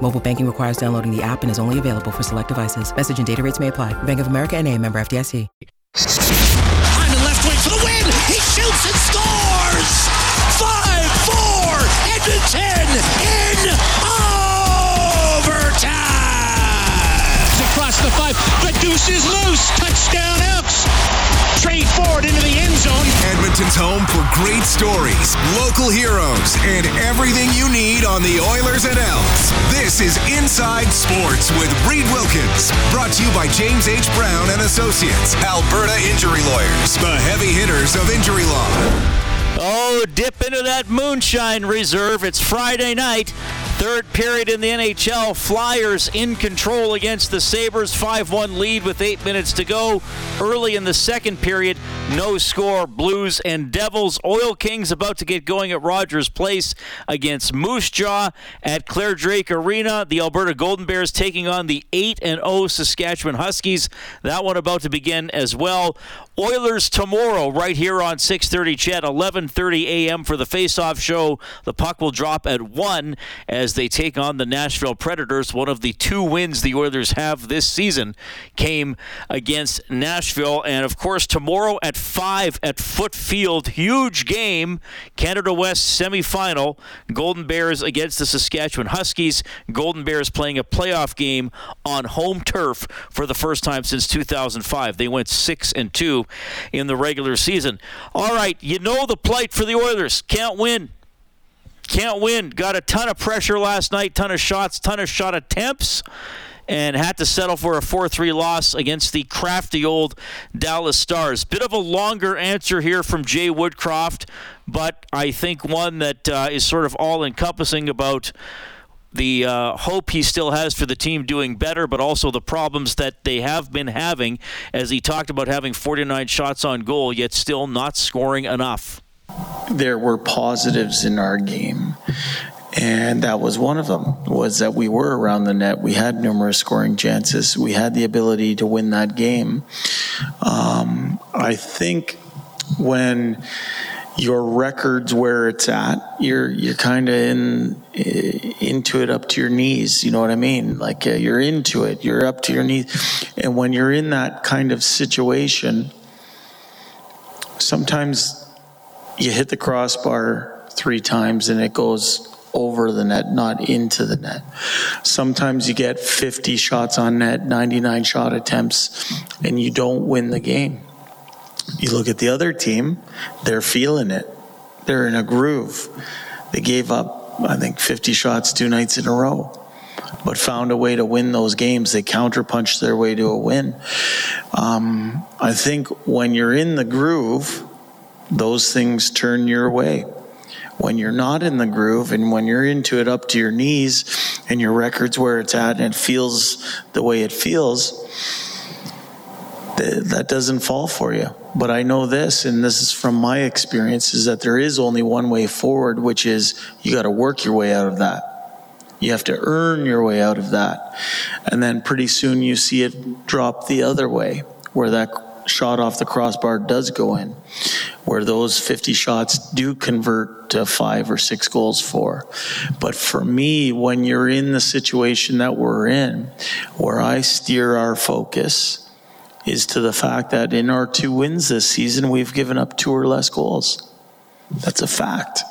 Mobile banking requires downloading the app and is only available for select devices. Message and data rates may apply. Bank of America and a member FDIC. On the left wing for the win. He shoots and scores. 5-4 Edmonton in overtime. Across the five. The deuce is loose. Touchdown Elks. Trade forward into the end zone. Edmonton's home for great stories, local heroes, and everything you need on the Oilers and Elks. This is Inside Sports with Reid Wilkins, brought to you by James H. Brown and Associates, Alberta Injury Lawyers, the heavy hitters of injury law. Oh, dip into that moonshine reserve. It's Friday night. Third period in the NHL. Flyers in control against the Sabres. 5 1 lead with eight minutes to go. Early in the second period, no score. Blues and Devils. Oil Kings about to get going at Rogers Place against Moose Jaw at Clare Drake Arena. The Alberta Golden Bears taking on the 8 0 Saskatchewan Huskies. That one about to begin as well. Oilers tomorrow, right here on 6:30. CHED, 11:30 a.m. for the face-off show. The puck will drop at one as they take on the Nashville Predators. One of the two wins the Oilers have this season came against Nashville, and of course tomorrow at five at Foote Field, huge game, Canada West semifinal. Golden Bears against the Saskatchewan Huskies. Golden Bears playing a playoff game on home turf for the first time since 2005. They went six and two in the regular season. All right, you know the plight for the Oilers. Can't win. Can't win. Got a ton of pressure last night, ton of shots, ton of shot attempts, and had to settle for a 4 3 loss against the crafty old Dallas Stars. Bit of a longer answer here from Jay Woodcroft, but I think one that uh, is sort of all encompassing about the uh, hope he still has for the team doing better, but also the problems that they have been having, as he talked about having 49 shots on goal, yet still not scoring enough. There were positives in our game. And that was one of them, was that we were around the net. We had numerous scoring chances. We had the ability to win that game. Um, I think when your record's where it's at, you're you're kind of in into it up to your knees. You know what I mean? Like uh, you're into it. You're up to your knees, and when you're in that kind of situation, sometimes you hit the crossbar three times and it goes over the net, not into the net. Sometimes you get 50 shots on net, 99 shot attempts, and you don't win the game. You look at the other team, they're feeling it. They're in a groove. They gave up, I think, 50 shots two nights in a row, but found a way to win those games. They counterpunched their way to a win. Um, I think when you're in the groove, those things turn your way. When you're not in the groove and when you're into it up to your knees and your record's where it's at and it feels the way it feels, that doesn't fall for you. But I know this, and this is from my experience, is that there is only one way forward, which is you got to work your way out of that. You have to earn your way out of that. And then pretty soon you see it drop the other way, where that shot off the crossbar does go in, where those 50 shots do convert to five or six goals for. But for me, when you're in the situation that we're in, where I steer our focus, is to the fact that in our two wins this season, we've given up two or less goals. That's a fact.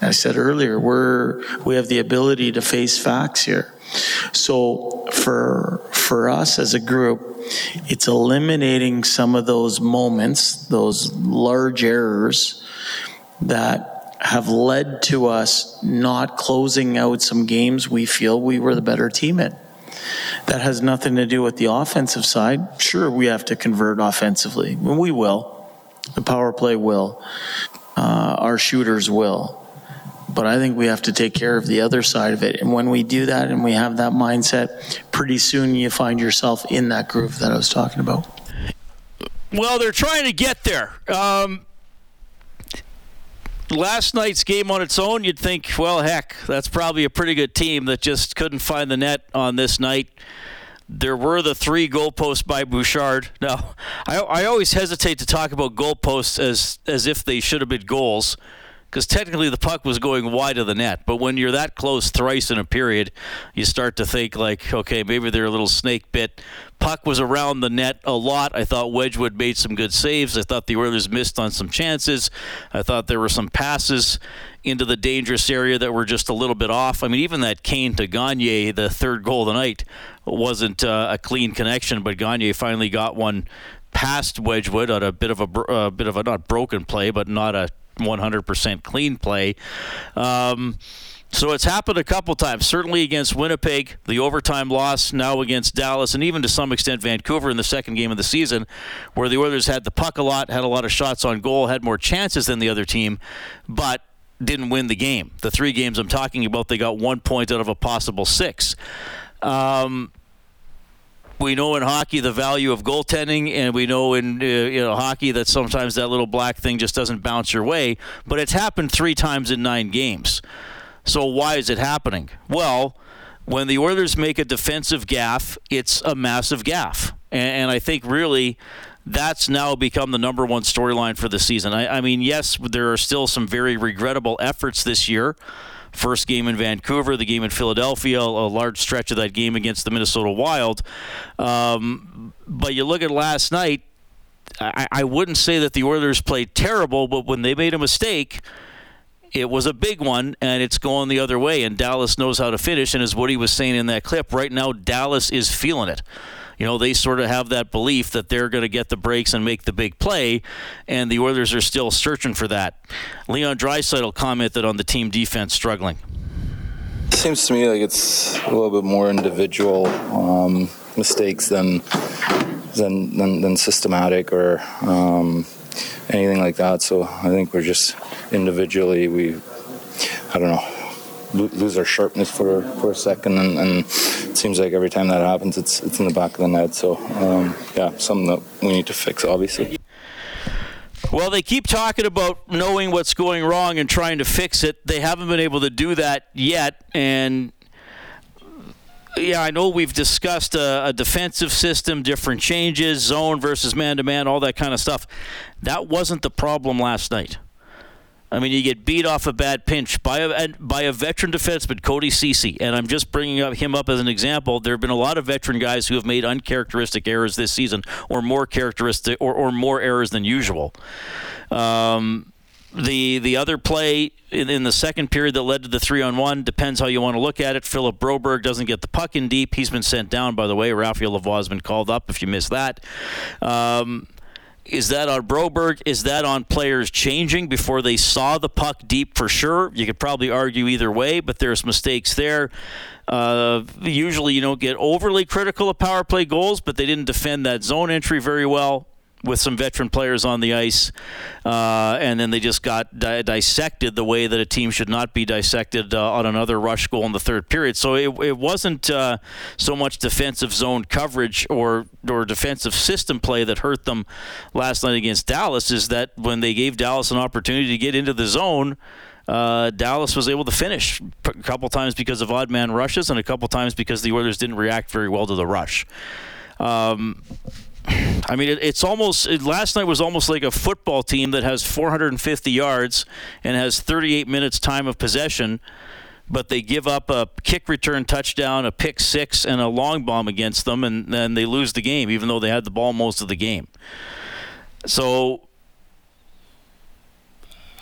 I said earlier, we're we have the ability to face facts here. So for for us as a group, it's eliminating some of those moments, those large errors that have led to us not closing out some games we feel we were the better team in. That has nothing to do with the offensive side. Sure, we have to convert offensively. We will. The power play will. Uh, our shooters will. But I think we have to take care of the other side of it. And when we do that and we have that mindset, pretty soon you find yourself in that groove that I was talking about. Well, they're trying to get there. Um, last night's game on its own, you'd think, well, heck, that's probably a pretty good team that just couldn't find the net on this night. There were the three goalposts by Bouchard. Now, I, I always hesitate to talk about goalposts as as if they should have been goals because technically the puck was going wide of the net. But when you're that close thrice in a period, you start to think like, okay, maybe they're a little snake bit. Puck was around the net a lot. I thought Wedgewood made some good saves. I thought the Oilers missed on some chances. I thought there were some passes into the dangerous area that were just a little bit off. I mean, even that Kane to Gagner, the third goal of the night, wasn't uh, a clean connection, but Gagner finally got one past Wedgewood on a bit of a, a bit of a not broken play, but not a 100% clean play. Um, so it's happened a couple times. Certainly against Winnipeg, the overtime loss. Now against Dallas, and even to some extent Vancouver in the second game of the season, where the Oilers had the puck a lot, had a lot of shots on goal, had more chances than the other team, but didn't win the game. The three games I'm talking about, they got one point out of a possible six. Um, we know in hockey the value of goaltending, and we know in uh, you know hockey that sometimes that little black thing just doesn't bounce your way. But it's happened three times in nine games. So why is it happening? Well, when the Oilers make a defensive gaffe, it's a massive gaffe, and, and I think really that's now become the number one storyline for the season. I, I mean, yes, there are still some very regrettable efforts this year. First game in Vancouver, the game in Philadelphia, a large stretch of that game against the Minnesota Wild. Um, but you look at last night, I, I wouldn't say that the Oilers played terrible, but when they made a mistake, it was a big one, and it's going the other way. And Dallas knows how to finish, and as Woody was saying in that clip, right now Dallas is feeling it you know, they sort of have that belief that they're going to get the breaks and make the big play, and the Oilers are still searching for that. Leon Draisaitl commented on the team defense struggling. Seems to me like it's a little bit more individual um, mistakes than, than, than than systematic or um, anything like that. So I think we're just individually we I don't know lose our sharpness for for a second, and, and, it seems like every time that happens, it's it's in the back of the net. So um, yeah, something that we need to fix, obviously. Well, they keep talking about knowing what's going wrong and trying to fix it. They haven't been able to do that yet, and yeah, I know we've discussed a, a, defensive system, different changes, zone versus man to man, all that kind of stuff. That wasn't the problem last night. I mean, you get beat off a bad pinch by a by a veteran defenseman, Cody Ceci, and I'm just bringing up him up as an example. There have been a lot of veteran guys who have made uncharacteristic errors this season, or more characteristic, or, or more errors than usual. Um, the the other play in, in, the second period that led to the three on one depends how you want to look at it. Philip Broberg doesn't get the puck in deep. He's been sent down, by the way. Raphael Lavoie has been called up. If you missed that. Um, is that on Broberg? Is that on players changing before they saw the puck deep for sure? You could probably argue either way, but there's mistakes there. Uh, usually, you don't get overly critical of power play goals, but they didn't defend that zone entry very well with some veteran players on the ice, uh, and then they just got di- dissected the way that a team should not be dissected uh, on another rush goal in the third period. So it, it wasn't uh, so much defensive zone coverage or or defensive system play that hurt them last night against Dallas. Is that when they gave Dallas an opportunity to get into the zone. Uh, Dallas was able to finish a couple times because of odd man rushes and a couple times because the Oilers didn't react very well to the rush. Um, I mean, it, it's almost it, last night was almost like a football team that has 450 yards and has 38 minutes time of possession, but they give up a kick return touchdown, a pick six, and a long bomb against them, and then they lose the game, even though they had the ball most of the game. So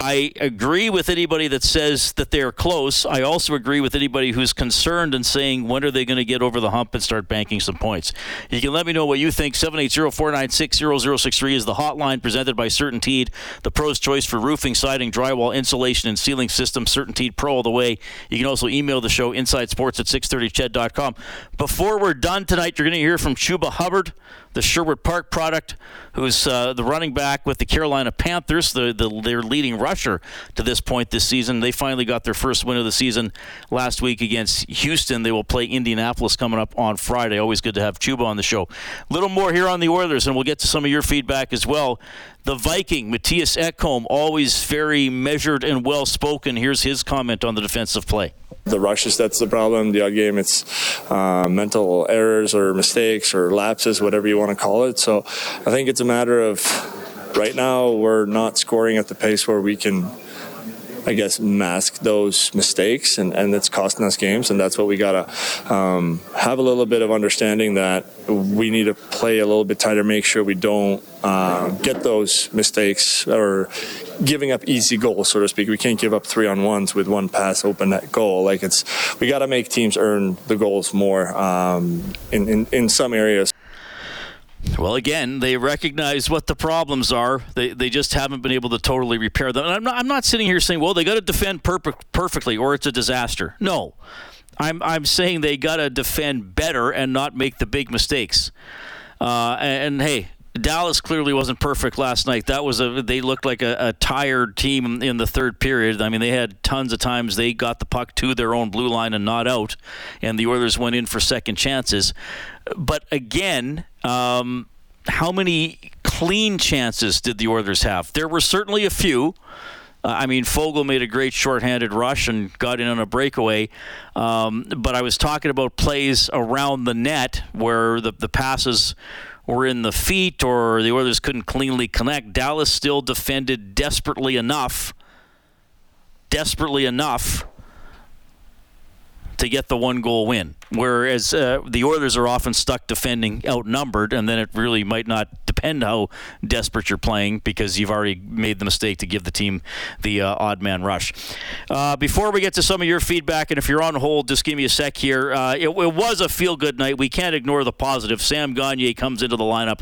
I agree with anybody that says that they're close. I also agree with anybody who's concerned and saying when are they going to get over the hump and start banking some points. You can let me know what you think. 780-496-0063 is the hotline presented by CertainTeed, the pro's choice for roofing, siding, drywall, insulation, and ceiling systems. CertainTeed Pro all the way. You can also email the show insidesports at 630ched.com. Before we're done tonight, you're going to hear from Chuba Hubbard the Sherwood Park product, who's uh, the running back with the Carolina Panthers, the, the, their leading rusher to this point this season. They finally got their first win of the season last week against Houston. They will play Indianapolis coming up on Friday. Always good to have Chuba on the show. A little more here on the Oilers, and we'll get to some of your feedback as well. The Viking, Mattias Ekholm, always very measured and well spoken. Here's his comment on the defensive play. The rushes that's the problem. The odd game it's uh, mental errors or mistakes or lapses whatever you want to call it. So i think it's a matter of right now we're not scoring at the pace where we can I guess, mask those mistakes, and, and it's costing us games. And that's what we got to um, have a little bit of understanding that we need to play a little bit tighter, make sure we don't uh, get those mistakes or giving up easy goals, so to speak. We can't give up three on ones with one pass open net goal. Like it's, we got to make teams earn the goals more um, in, in, in some areas. Well, again, they recognize what the problems are. They, they just haven't been able to totally repair them. And I'm not, I'm not sitting here saying, well, they got to defend perfectly or it's a disaster. No. I'm, I'm saying they got to defend better and not make the big mistakes. Uh, and, and, hey, Dallas clearly wasn't perfect last night. That was a they looked like a, a, tired team in the third period. I mean, they had tons of times they got the puck to their own blue line and not out, and the Oilers went in for second chances. But again, um, how many clean chances did the Oilers have? There were certainly a few. Uh, I mean, Foegele made a great shorthanded rush and got in on a breakaway. Um, but I was talking about plays around the net where the, the passes were in the feet or the Oilers couldn't cleanly connect. Dallas still defended desperately enough, desperately enough to get the one goal win. Whereas uh, the Oilers are often stuck defending outnumbered, and then it really might not depend how desperate you're playing because you've already made the mistake to give the team the uh, odd man rush. Uh, before we get to some of your feedback, and if you're on hold, just give me a sec here. Uh, it, it, was a feel good night. We can't ignore the positive. Sam Gagner comes into the lineup,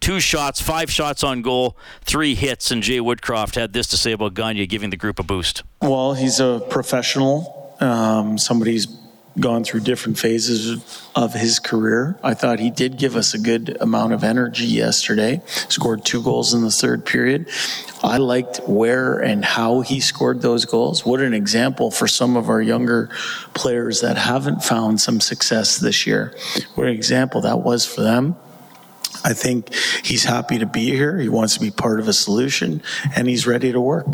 two shots, five shots on goal, three hits, and Jay Woodcroft had this to say about Gagner giving the group a boost. Well, he's a professional. Um, somebody's gone through different phases of his career. I thought he did give us a good amount of energy yesterday. Scored two goals in the third period. I liked where and how he scored those goals. What an example for some of our younger players that haven't found some success this year. What an example that was for them. I think he's happy to be here. He wants to be part of a solution and he's ready to work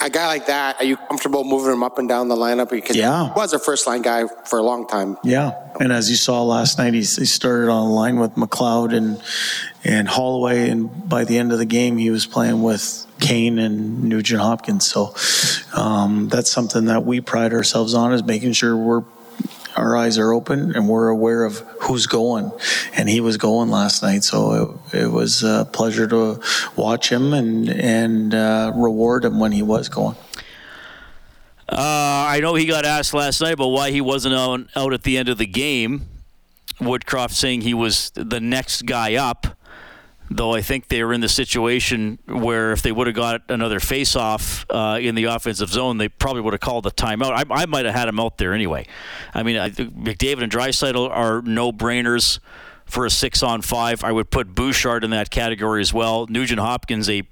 a guy like that, are you comfortable moving him up and down the lineup? Because yeah. he was a first line guy for a long time. Yeah. And as you saw last night, he, he started on the line with McLeod and, and Holloway. And by the end of the game, he was playing with Kane and Nugent Hopkins. So um, that's something that we pride ourselves on is making sure we're our eyes are open and we're aware of who's going. And he was going last night, so it, it was a pleasure to watch him and and uh, reward him when he was going. Uh, I know he got asked last night about why he wasn't out, out at the end of the game. Woodcroft saying he was the next guy up though I think they were in the situation where if they would have got another face-off uh, in the offensive zone, they probably would have called the timeout. I, I might have had him out there anyway. I mean, I McDavid and Draisaitl are no-brainers for a six-on-five. I would put Bouchard in that category as well. Nugent Hopkins a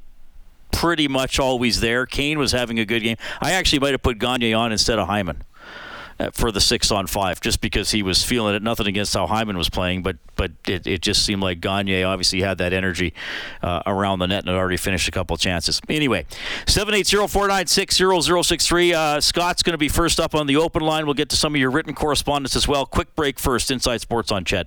pretty much always there. Kane was having a good game. I actually might have put Gagner on instead of Hyman. For the six on five, just because he was feeling it. Nothing against how Hyman was playing, but but it, it just seemed like Gagner obviously had that energy uh, around the net and had already finished a couple chances. Anyway, 780-496-0063. Uh, Scott's going to be first up on the open line. We'll get to some of your written correspondence as well. Quick break first. Inside Sports on CHED.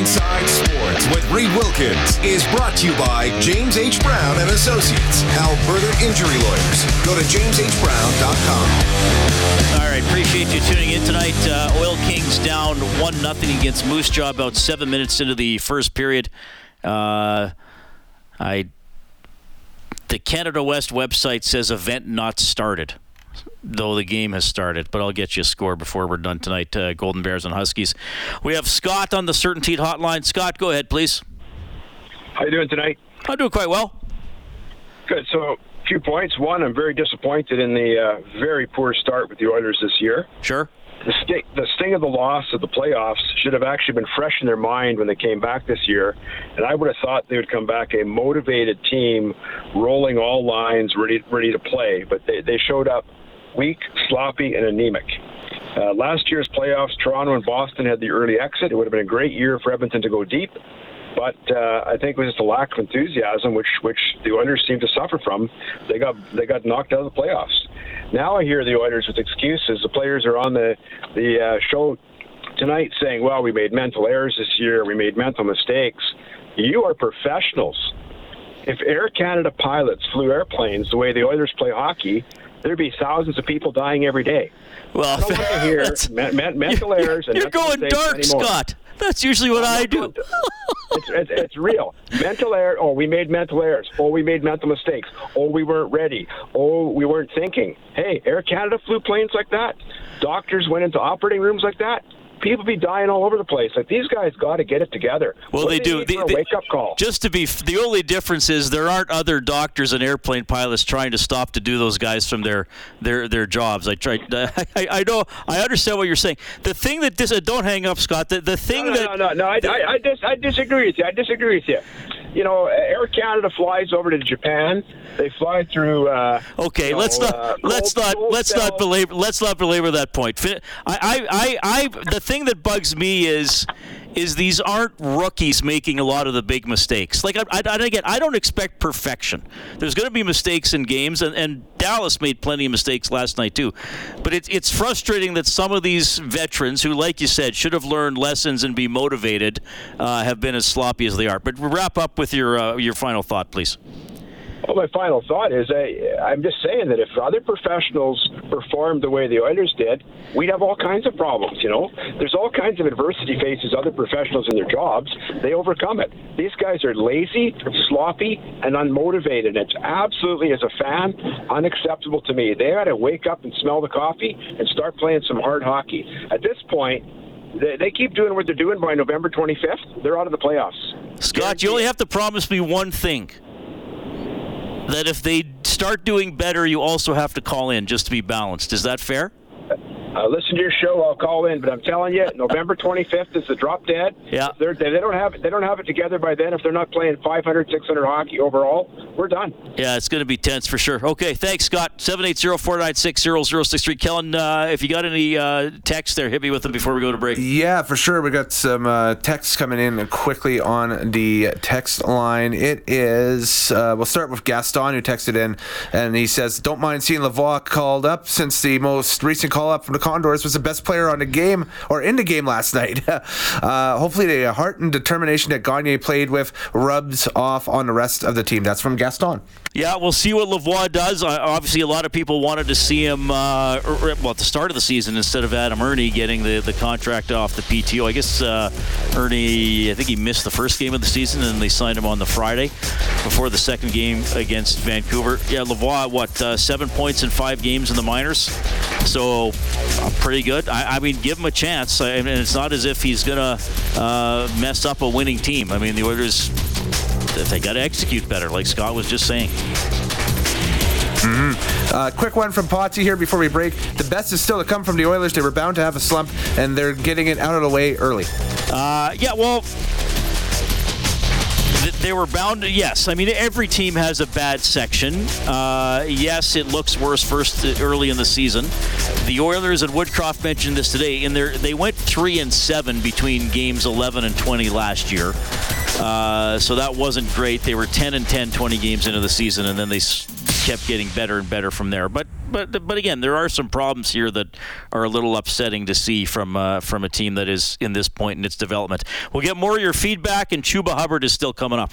Inside Sports with Reid Wilkins is brought to you by James H. Brown and Associates, Alberta Injury Lawyers. Go to jameshbrown.com. All right, appreciate you tuning in tonight. Uh, Oil Kings down one nothing against Moose Jaw about seven minutes into the first period. Uh, I the Canada West website says event not started, though the game has started. But I'll get you a score before we're done tonight. Uh, Golden Bears and Huskies. We have Scott on the CertainTeed Hotline. Scott, go ahead, please. How you doing tonight? I'm doing quite well. Good. So, a few points. One, I'm very disappointed in the uh, very poor start with the Oilers this year. Sure. The sting, the sting of the loss of the playoffs should have actually been fresh in their mind when they came back this year, and I would have thought they would come back a motivated team, rolling all lines, ready ready to play. But they, they showed up weak, sloppy, and anemic. Uh, last year's playoffs, Toronto and Boston had the early exit. It would have been a great year for Edmonton to go deep but uh, I think it was just a lack of enthusiasm, which which the Oilers seem to suffer from. They got they got knocked out of the playoffs. Now I hear the Oilers with excuses. The players are on the the uh, show tonight saying, "Well, we made mental errors this year. We made mental mistakes." You are professionals. If Air Canada pilots flew airplanes the way the Oilers play hockey, there'd be thousands of people dying every day. Well, I don't want to hear me- me- mental errors. And You're going dark, anymore. Scott. That's usually what I do. it's, it's, it's real. Mental error. Oh, we made mental errors. Oh, we made mental mistakes. Oh, we weren't ready. Oh, we weren't thinking. Hey, Air Canada flew planes like that. Doctors went into operating rooms like that. People be dying all over the place. Like these guys got to get it together. Well, What they do. do. Need The- the- wake up call. Just to be, f- the only difference is there aren't other doctors and airplane pilots trying to stop to do those guys from their their their jobs. I tried. I, I know. I understand what you're saying. The thing that dis- don't hang up, Scott. The, the thing no, that no, no, no. I, I, I, dis- I disagree with you. I disagree with you. You know, Air Canada flies over to Japan. They fly through. Uh, Okay, let's know, not uh, let's cold- not cold let's not cells. belabor let's not belabor that point. I, I, I, I the thing that bugs me is is these aren't rookies making a lot of the big mistakes. Like I, I, again, I don't expect perfection. There's going to be mistakes in games, and, and Dallas made plenty of mistakes last night too. But it's it's frustrating that some of these veterans, who, like you said, should have learned lessons and be motivated, uh, have been as sloppy as they are. But wrap up with your uh, your final thought, please. Well, my final thought is I, I'm just saying that if other professionals performed the way the Oilers did, we'd have all kinds of problems. You know, there's all kinds of adversity faces other professionals in their jobs. They overcome it. These guys are lazy, sloppy, and unmotivated. It's absolutely, as a fan, unacceptable to me. They got to wake up and smell the coffee and start playing some hard hockey. At this point. They, they keep doing what they're doing by November 25th. They're out of the playoffs. Scott, you only have to promise me one thing. That if they start doing better, you also have to call in just to be balanced. Is that fair? Uh, listen to your show. I'll call in, but I'm telling you, November 25th is the drop dead. Yeah. They're, they don't have it. They don't have it together by then. If they're not playing 500, 600 hockey overall, we're done. Yeah, it's going to be tense for sure. Okay, thanks, Scott. 780-496-0063. Kellen, uh, if you got any uh, text there, hit me with them before we go to break. Yeah, for sure. We got some uh, texts coming in quickly on the text line. It is, uh, we'll start with Gaston, who texted in, and he says, Don't mind seeing Lavoie called up since the most recent call up from the Condors was the best player on the game or in the game last night. uh, hopefully, the heart and determination that Gagner played with rubs off on the rest of the team. That's from Gaston. Yeah, we'll see what Lavoie does. Uh, obviously, a lot of people wanted to see him, uh, er- well, at the start of the season instead of Adam Erne getting the, the contract off the PTO. I guess uh, Ernie, I think he missed the first game of the season, and they signed him on the Friday before the second game against Vancouver. Yeah, Lavoie, what, uh, seven points in five games in the minors? So, pretty good. I, I mean, give him a chance. I, and it's not as if he's going to uh, mess up a winning team. I mean, the Oilers, they got to execute better, like Scott was just saying. Mm-hmm. Uh, quick one from Potsy here before we break. The best is still to come from the Oilers. They were bound to have a slump, and they're getting it out of the way early. Uh, yeah, well, they were bound. To, yes, I mean every team has a bad section. Uh, yes, it looks worse first uh, early in the season. The Oilers and Woodcroft mentioned this today. Their, they went three and seven between games 11 and 20 last year. Uh, so that wasn't great. They were 10 and 10, 20 games into the season, and then they kept getting better and better from there. But but but again, there are some problems here that are a little upsetting to see from uh, from a team that is in this point in its development. We'll get more of your feedback, and Chuba Hubbard is still coming up.